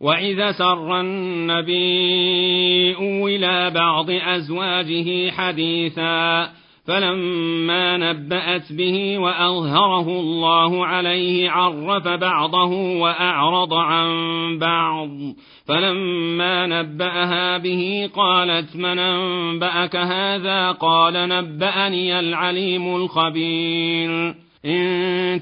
وإذا سر النبي إلى بعض أزواجه حديثا فلما نبأت به وأظهره الله عليه عرف بعضه وأعرض عن بعض فلما نبأها به قالت من أنبأك هذا قال نبأني العليم الخبير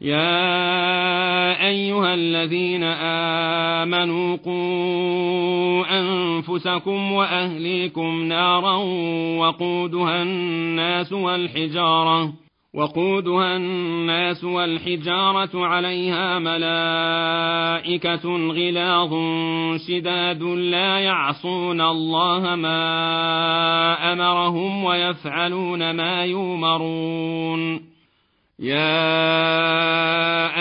يا أيها الذين آمنوا قوا أنفسكم وأهليكم نارا وقودها الناس والحجارة وقودها الناس والحجارة عليها ملائكة غلاظ شداد لا يعصون الله ما أمرهم ويفعلون ما يؤمرون يا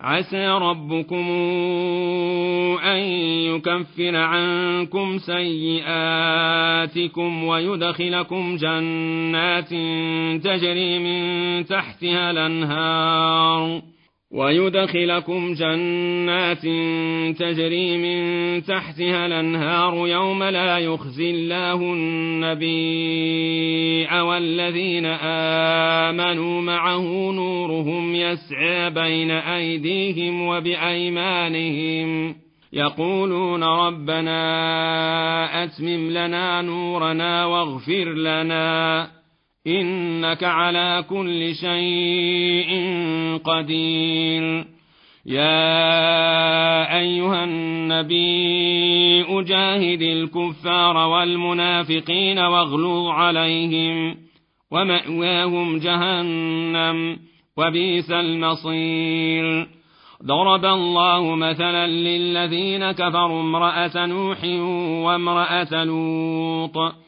عسى ربكم أن يكفر عنكم سيئاتكم ويدخلكم جنات تجري من تحتها الأنهار. ويدخلكم جنات تجري من تحتها الأنهار يوم لا يخزي الله النبي والذين آمنوا معه نورهم يسعى بين أيديهم وبأيمانهم يقولون ربنا أتمم لنا نورنا واغفر لنا إنك على كل شيء قدير. يا أيها النبي أجاهد الكفار والمنافقين واغلظ عليهم ومأواهم جهنم وبئس المصير. ضرب الله مثلا للذين كفروا امرأة نوح وامرأة لوط.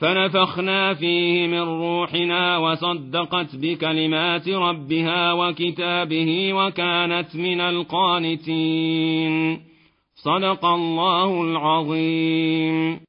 فنفخنا فيه من روحنا وصدقت بكلمات ربها وكتابه وكانت من القانتين. صدق الله العظيم.